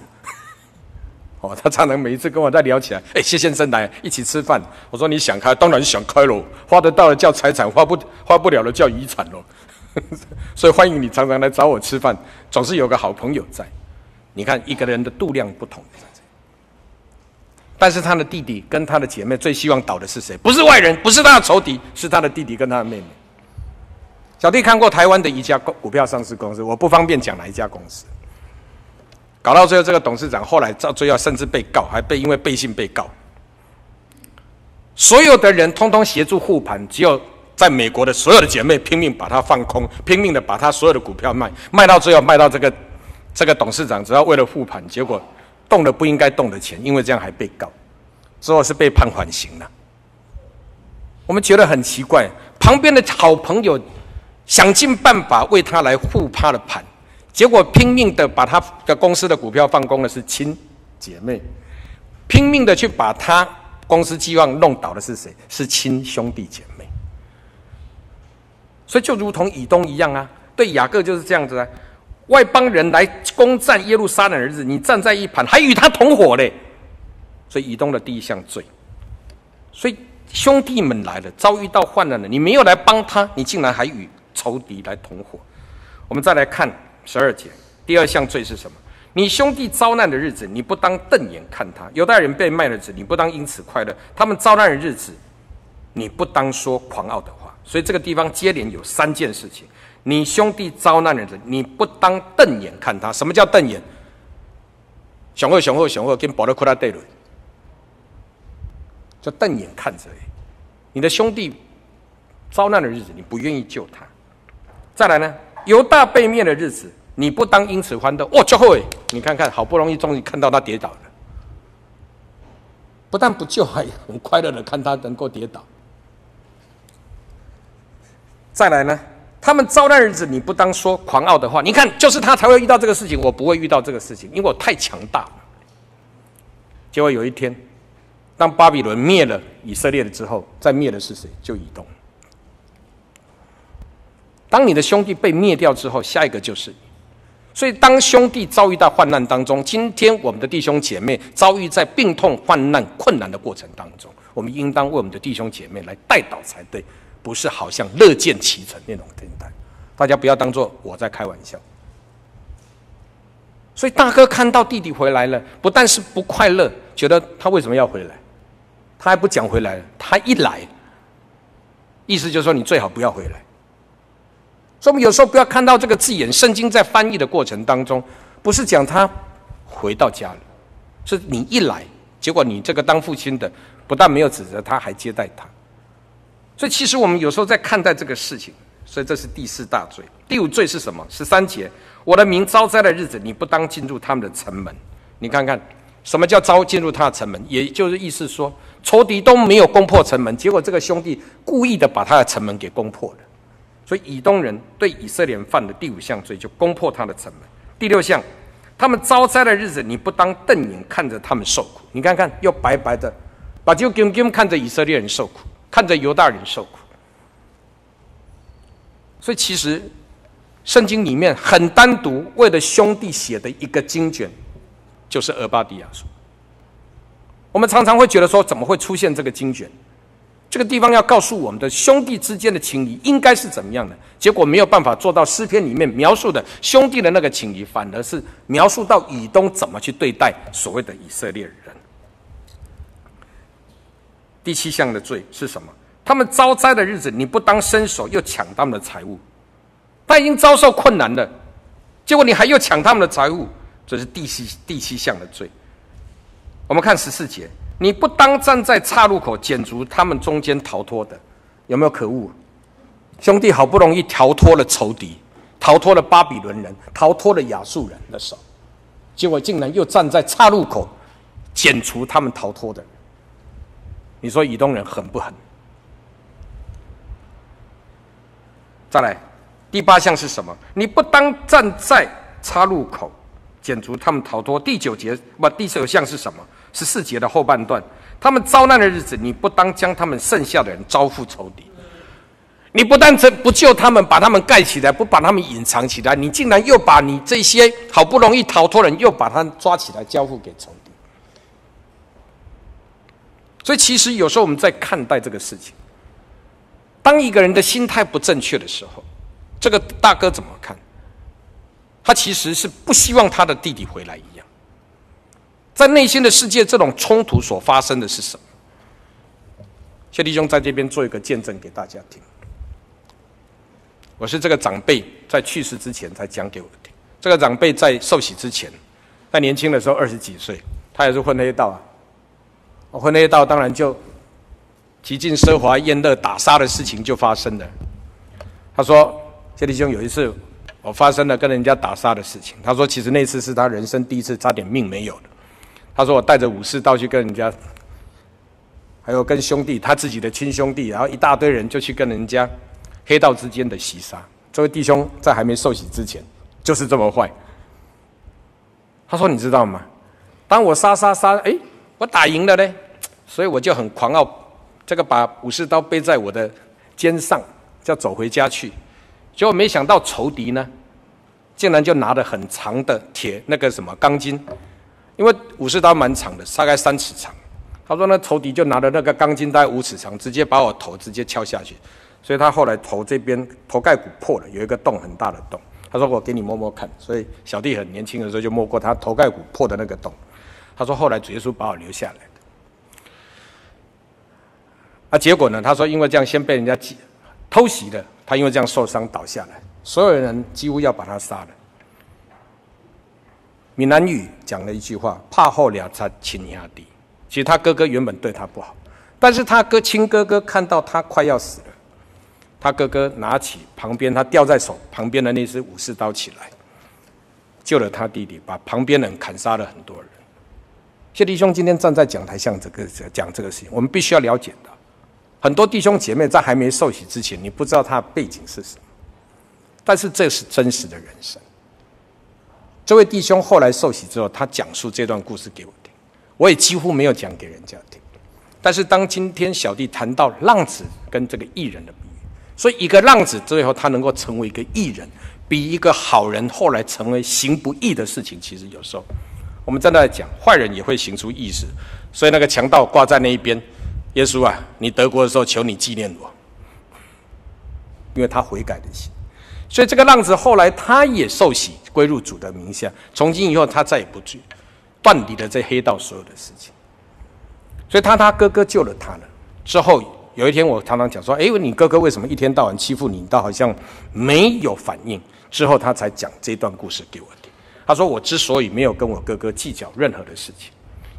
哦，他常常每一次跟我在聊起来，哎，谢先生来一起吃饭。我说你想开，当然想开喽。花得到的叫财产，花不花不了的叫遗产喽。所以欢迎你常常来找我吃饭，总是有个好朋友在。你看一个人的度量不同。但是他的弟弟跟他的姐妹最希望倒的是谁？不是外人，不是他的仇敌，是他的弟弟跟他的妹妹。小弟看过台湾的一家股票上市公司，我不方便讲哪一家公司。搞到最后，这个董事长后来到最后甚至被告，还被因为背信被告。所有的人通通协助护盘，只有在美国的所有的姐妹拼命把他放空，拼命的把他所有的股票卖，卖到最后卖到这个这个董事长，只要为了护盘，结果。动了不应该动的钱，因为这样还被告，之后是被判缓刑了。我们觉得很奇怪，旁边的好朋友想尽办法为他来护他的盘，结果拼命的把他的公司的股票放空的是亲姐妹，拼命的去把他公司计划弄倒的是谁？是亲兄弟姐妹。所以就如同以东一样啊，对雅各就是这样子啊。外邦人来攻占耶路撒冷的日子，你站在一旁，还与他同伙嘞。所以以东的第一项罪。所以兄弟们来了，遭遇到患难了，你没有来帮他，你竟然还与仇敌来同伙。我们再来看十二节，第二项罪是什么？你兄弟遭难的日子，你不当瞪眼看他；犹太人被卖的子，你不当因此快乐；他们遭难的日子，你不当说狂傲的话。所以这个地方接连有三件事情。你兄弟遭难的人，你不当瞪眼看他。什么叫瞪眼？雄厚雄厚雄厚，跟保罗库拉对垒，就瞪眼看着。你的兄弟遭难的日子，你不愿意救他。再来呢，犹大被灭的日子，你不当因此欢乐。哇，最后，你看看，好不容易终于看到他跌倒了，不但不救，还很快乐的看他能够跌倒。再来呢？他们遭难日子，你不当说狂傲的话。你看，就是他才会遇到这个事情，我不会遇到这个事情，因为我太强大了。结果有一天，当巴比伦灭了以色列了之后，再灭的是谁？就以东。当你的兄弟被灭掉之后，下一个就是你。所以，当兄弟遭遇到患难当中，今天我们的弟兄姐妹遭遇在病痛、患难、困难的过程当中，我们应当为我们的弟兄姐妹来代祷才对。不是好像乐见其成那种状态，大家不要当做我在开玩笑。所以大哥看到弟弟回来了，不但是不快乐，觉得他为什么要回来，他还不讲回来了。他一来，意思就是说你最好不要回来。所以我们有时候不要看到这个字眼，圣经在翻译的过程当中，不是讲他回到家了，是你一来，结果你这个当父亲的不但没有指责他，还接待他。所以其实我们有时候在看待这个事情，所以这是第四大罪。第五罪是什么？十三节，我的民遭灾的日子，你不当进入他们的城门。你看看什么叫遭进入他的城门？也就是意思说，仇敌都没有攻破城门，结果这个兄弟故意的把他的城门给攻破了。所以以东人对以色列人犯的第五项罪，就攻破他的城门。第六项，他们遭灾的日子，你不当瞪眼看着他们受苦。你看看，又白白的把就给给看着以色列人受苦，看着犹大人受苦。所以其实圣经里面很单独为了兄弟写的一个经卷，就是俄巴底亚书。我们常常会觉得说，怎么会出现这个经卷？这个地方要告诉我们的兄弟之间的情谊应该是怎么样的？结果没有办法做到诗篇里面描述的兄弟的那个情谊，反而是描述到以东怎么去对待所谓的以色列人。第七项的罪是什么？他们遭灾的日子，你不当伸手又抢他们的财物。他已经遭受困难了，结果你还又抢他们的财物，这是第七第七项的罪。我们看十四节。你不当站在岔路口剪除他们中间逃脱的，有没有可恶？兄弟好不容易逃脱了仇敌，逃脱了巴比伦人，逃脱了亚述人的手，结果竟然又站在岔路口剪除他们逃脱的。你说以东人狠不狠？再来，第八项是什么？你不当站在岔路口剪除他们逃脱。第九节不，第九项是什么？十四节的后半段，他们遭难的日子，你不当将他们剩下的人交付仇敌。你不但不救他们，把他们盖起来，不把他们隐藏起来，你竟然又把你这些好不容易逃脱的人，又把他抓起来交付给仇。所以，其实有时候我们在看待这个事情，当一个人的心态不正确的时候，这个大哥怎么看？他其实是不希望他的弟弟回来一样。在内心的世界，这种冲突所发生的是什么？谢弟兄在这边做一个见证给大家听。我是这个长辈在去世之前才讲给我听。这个长辈在受洗之前，在年轻的时候二十几岁，他也是混黑道啊。我混黑道当然就极尽奢华宴乐打杀的事情就发生了。他说：“谢弟兄有一次我发生了跟人家打杀的事情。他说其实那次是他人生第一次差点命没有的。”他说：“我带着武士刀去跟人家，还有跟兄弟，他自己的亲兄弟，然后一大堆人就去跟人家黑道之间的袭杀。这位弟兄在还没受洗之前就是这么坏。”他说：“你知道吗？当我杀杀杀，哎，我打赢了嘞，所以我就很狂傲，这个把武士刀背在我的肩上，就走回家去。结果没想到仇敌呢，竟然就拿着很长的铁那个什么钢筋。”因为武士刀蛮长的，大概三尺长。他说：“那仇敌就拿着那个钢筋，大概五尺长，直接把我头直接敲下去。所以他后来头这边头盖骨破了，有一个洞很大的洞。他说：‘我给你摸摸看。’所以小弟很年轻的时候就摸过他头盖骨破的那个洞。他说：‘后来主耶稣把我留下来的。’啊，结果呢？他说因为这样先被人家偷袭了，他因为这样受伤倒下来，所有人几乎要把他杀了。”闽南语讲了一句话：“怕后了才亲兄弟。”其实他哥哥原本对他不好，但是他哥亲哥哥看到他快要死了，他哥哥拿起旁边他吊在手旁边的那支武士刀起来，救了他弟弟，把旁边人砍杀了很多人。谢弟兄今天站在讲台上，这个讲这个事情，我们必须要了解的。很多弟兄姐妹在还没受洗之前，你不知道他背景是什么，但是这是真实的人生。这位弟兄后来受洗之后，他讲述这段故事给我听，我也几乎没有讲给人家听。但是当今天小弟谈到浪子跟这个艺人的比喻，所以一个浪子最后他能够成为一个艺人，比一个好人后来成为行不义的事情，其实有时候我们在那讲，坏人也会行出义事。所以那个强盗挂在那一边，耶稣啊，你得国的时候，求你纪念我，因为他悔改的心。所以这个浪子后来他也受洗归入主的名下，从今以后他再也不去断离了这黑道所有的事情。所以他他哥哥救了他了之后，有一天我常常讲说：“哎，你哥哥为什么一天到晚欺负你？你倒好像没有反应。”之后他才讲这段故事给我。他说：“我之所以没有跟我哥哥计较任何的事情，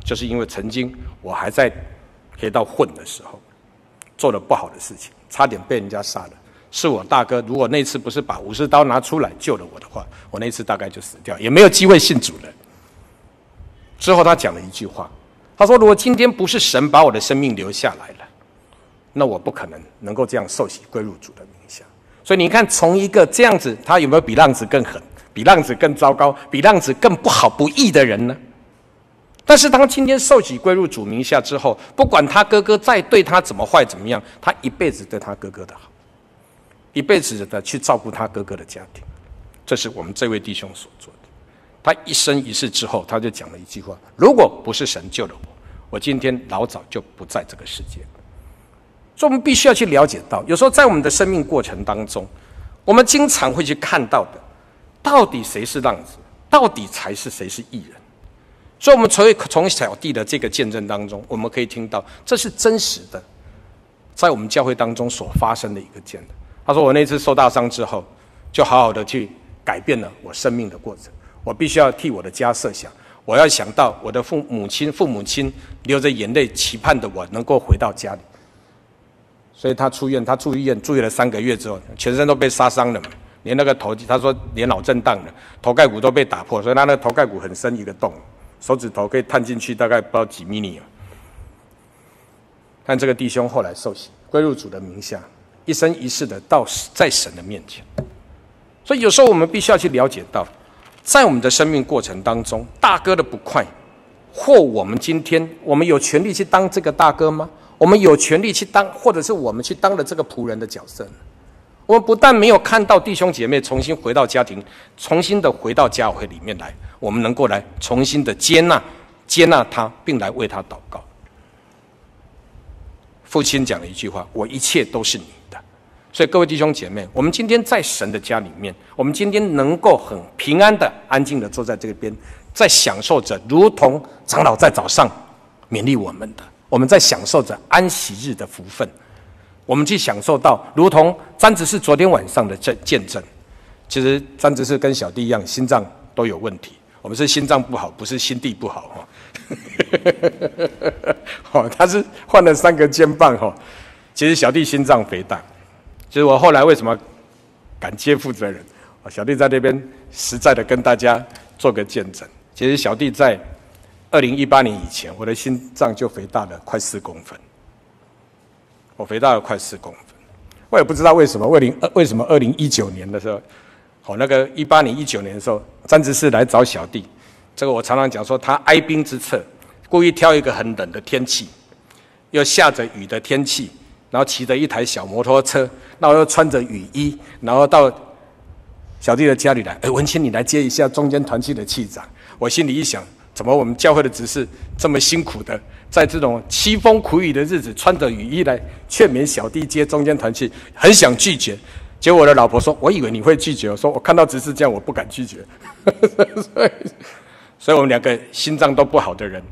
就是因为曾经我还在黑道混的时候，做了不好的事情，差点被人家杀了。是我大哥，如果那次不是把武士刀拿出来救了我的话，我那次大概就死掉，也没有机会信主了。”之后他讲了一句话。他说：“如果今天不是神把我的生命留下来了，那我不可能能够这样受洗归入主的名下。所以你看，从一个这样子，他有没有比浪子更狠、比浪子更糟糕、比浪子更不好不义的人呢？但是当今天受洗归入主名下之后，不管他哥哥再对他怎么坏怎么样，他一辈子对他哥哥的好，一辈子的去照顾他哥哥的家庭，这是我们这位弟兄所做的。”他一生一世之后，他就讲了一句话：“如果不是神救了我，我今天老早就不在这个世界。”所以，我们必须要去了解到，有时候在我们的生命过程当中，我们经常会去看到的，到底谁是浪子，到底才是谁是艺人。所以，我们从从小弟的这个见证当中，我们可以听到，这是真实的，在我们教会当中所发生的一个见证。他说：“我那次受大伤之后，就好好的去改变了我生命的过程。”我必须要替我的家设想，我要想到我的父母亲、父母亲流着眼泪期盼的我能够回到家里。所以他出院，他住医院住院了三个月之后，全身都被杀伤了嘛，连那个头，他说连脑震荡了，头盖骨都被打破，所以他那个头盖骨很深一个洞，手指头可以探进去大概不知道几米米。但这个弟兄后来受洗归入主的名下，一生一世的到在神的面前。所以有时候我们必须要去了解到。在我们的生命过程当中，大哥的不快，或我们今天，我们有权利去当这个大哥吗？我们有权利去当，或者是我们去当了这个仆人的角色？我们不但没有看到弟兄姐妹重新回到家庭，重新的回到教会里面来，我们能够来重新的接纳、接纳他，并来为他祷告。父亲讲了一句话：“我一切都是你的。”所以，各位弟兄姐妹，我们今天在神的家里面，我们今天能够很平安的、安静的坐在这边，在享受着，如同长老在早上勉励我们的，我们在享受着安息日的福分，我们去享受到，如同詹执事昨天晚上的见见证。其实詹执事跟小弟一样，心脏都有问题。我们是心脏不好，不是心地不好哈。哦，他是换了三个肩膀哈。其实小弟心脏肥大。其实我后来为什么敢接负责人？小弟在那边实在的跟大家做个见证。其实小弟在二零一八年以前，我的心脏就肥大了快四公分。我肥大了快四公分，我也不知道为什么。为零二为什么二零一九年的时候，好那个一八年一九年的时候，詹执事来找小弟。这个我常常讲说，他哀兵之策，故意挑一个很冷的天气，又下着雨的天气。然后骑着一台小摩托车，然后又穿着雨衣，然后到小弟的家里来。哎，文清，你来接一下中间团契的气长。我心里一想，怎么我们教会的执事这么辛苦的，在这种凄风苦雨的日子，穿着雨衣来劝勉小弟接中间团契，很想拒绝。结果我的老婆说：“我以为你会拒绝。”我说：“我看到执事这样，我不敢拒绝。”所以，所以我们两个心脏都不好的人，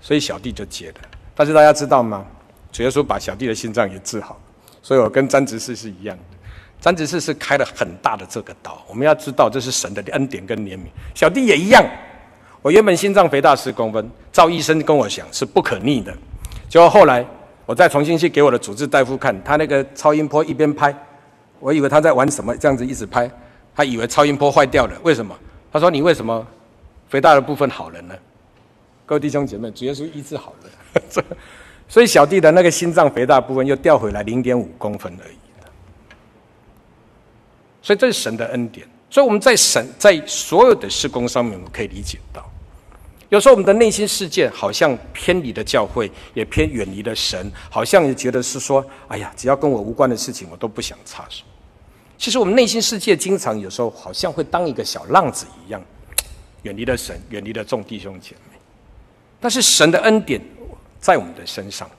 所以小弟就接了。但是大家知道吗？主耶稣把小弟的心脏也治好，所以我跟詹执事是一样的。詹执事是开了很大的这个刀，我们要知道这是神的恩典跟怜悯。小弟也一样，我原本心脏肥大十公分，赵医生跟我讲是不可逆的。结果后来我再重新去给我的主治大夫看，他那个超音波一边拍，我以为他在玩什么，这样子一直拍，他以为超音波坏掉了。为什么？他说你为什么肥大的部分好了呢？各位弟兄姐妹，主耶稣医治好了。所以小弟的那个心脏肥大部分又掉回来零点五公分而已。所以这是神的恩典。所以我们在神在所有的事工上面，我们可以理解到，有时候我们的内心世界好像偏离了教会，也偏远离了神，好像也觉得是说，哎呀，只要跟我无关的事情，我都不想插手。其实我们内心世界经常有时候好像会当一个小浪子一样，远离了神，远离了众弟兄姐妹。但是神的恩典。在我们的身上，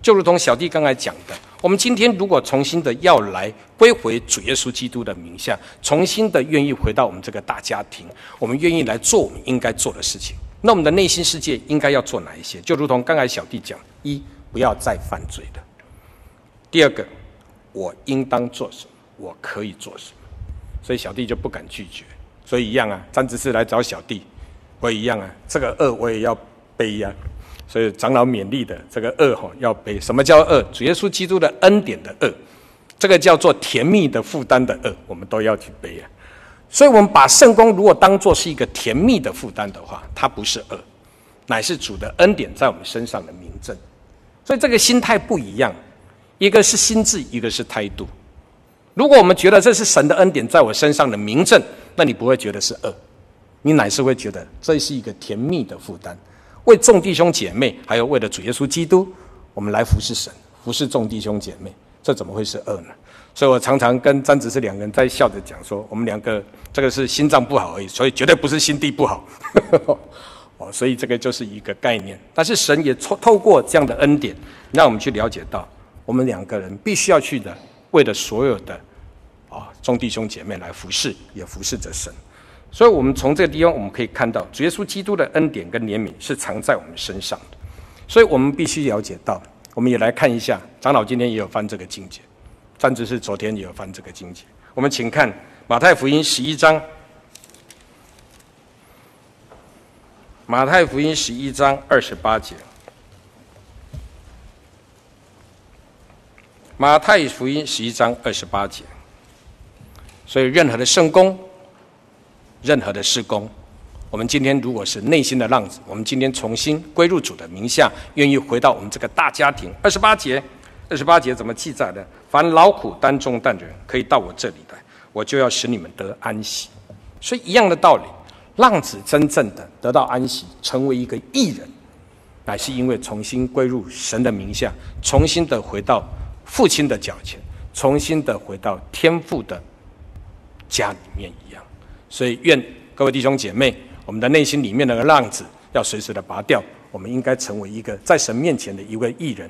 就如同小弟刚才讲的，我们今天如果重新的要来归回主耶稣基督的名下，重新的愿意回到我们这个大家庭，我们愿意来做我们应该做的事情，那我们的内心世界应该要做哪一些？就如同刚才小弟讲，一不要再犯罪了；第二个，我应当做什么？我可以做什么？所以小弟就不敢拒绝。所以一样啊，张执事来找小弟，我也一样啊，这个恶我也要背呀、所以长老勉励的这个恶哈要背。什么叫恶？主耶稣基督的恩典的恶，这个叫做甜蜜的负担的恶，我们都要去背啊。所以，我们把圣工如果当作是一个甜蜜的负担的话，它不是恶，乃是主的恩典在我们身上的明证。所以，这个心态不一样，一个是心智，一个是态度。如果我们觉得这是神的恩典在我身上的明证，那你不会觉得是恶，你乃是会觉得这是一个甜蜜的负担，为众弟兄姐妹，还有为了主耶稣基督，我们来服侍神，服侍众弟兄姐妹，这怎么会是恶呢？所以我常常跟詹执事两个人在笑着讲说，我们两个这个是心脏不好而已，所以绝对不是心地不好。哦，所以这个就是一个概念。但是神也透透过这样的恩典，让我们去了解到，我们两个人必须要去的，为了所有的啊众弟兄姐妹来服侍，也服侍着神。所以，我们从这个地方我们可以看到，主耶稣基督的恩典跟怜悯是藏在我们身上的。所以我们必须了解到，我们也来看一下，长老今天也有翻这个经节。甚至是昨天也有翻这个经节，我们请看马太福音十一章。马太福音十一章二十八节。马太福音十一章二十八节。所以，任何的圣工，任何的事工，我们今天如果是内心的浪子，我们今天重新归入主的名下，愿意回到我们这个大家庭。二十八节。二十八节怎么记载的？凡劳苦担重担的人，可以到我这里来，我就要使你们得安息。所以一样的道理，浪子真正的得到安息，成为一个义人，乃是因为重新归入神的名下，重新的回到父亲的脚前，重新的回到天父的家里面一样。所以愿各位弟兄姐妹，我们的内心里面那个浪子要随时的拔掉，我们应该成为一个在神面前的一位义人。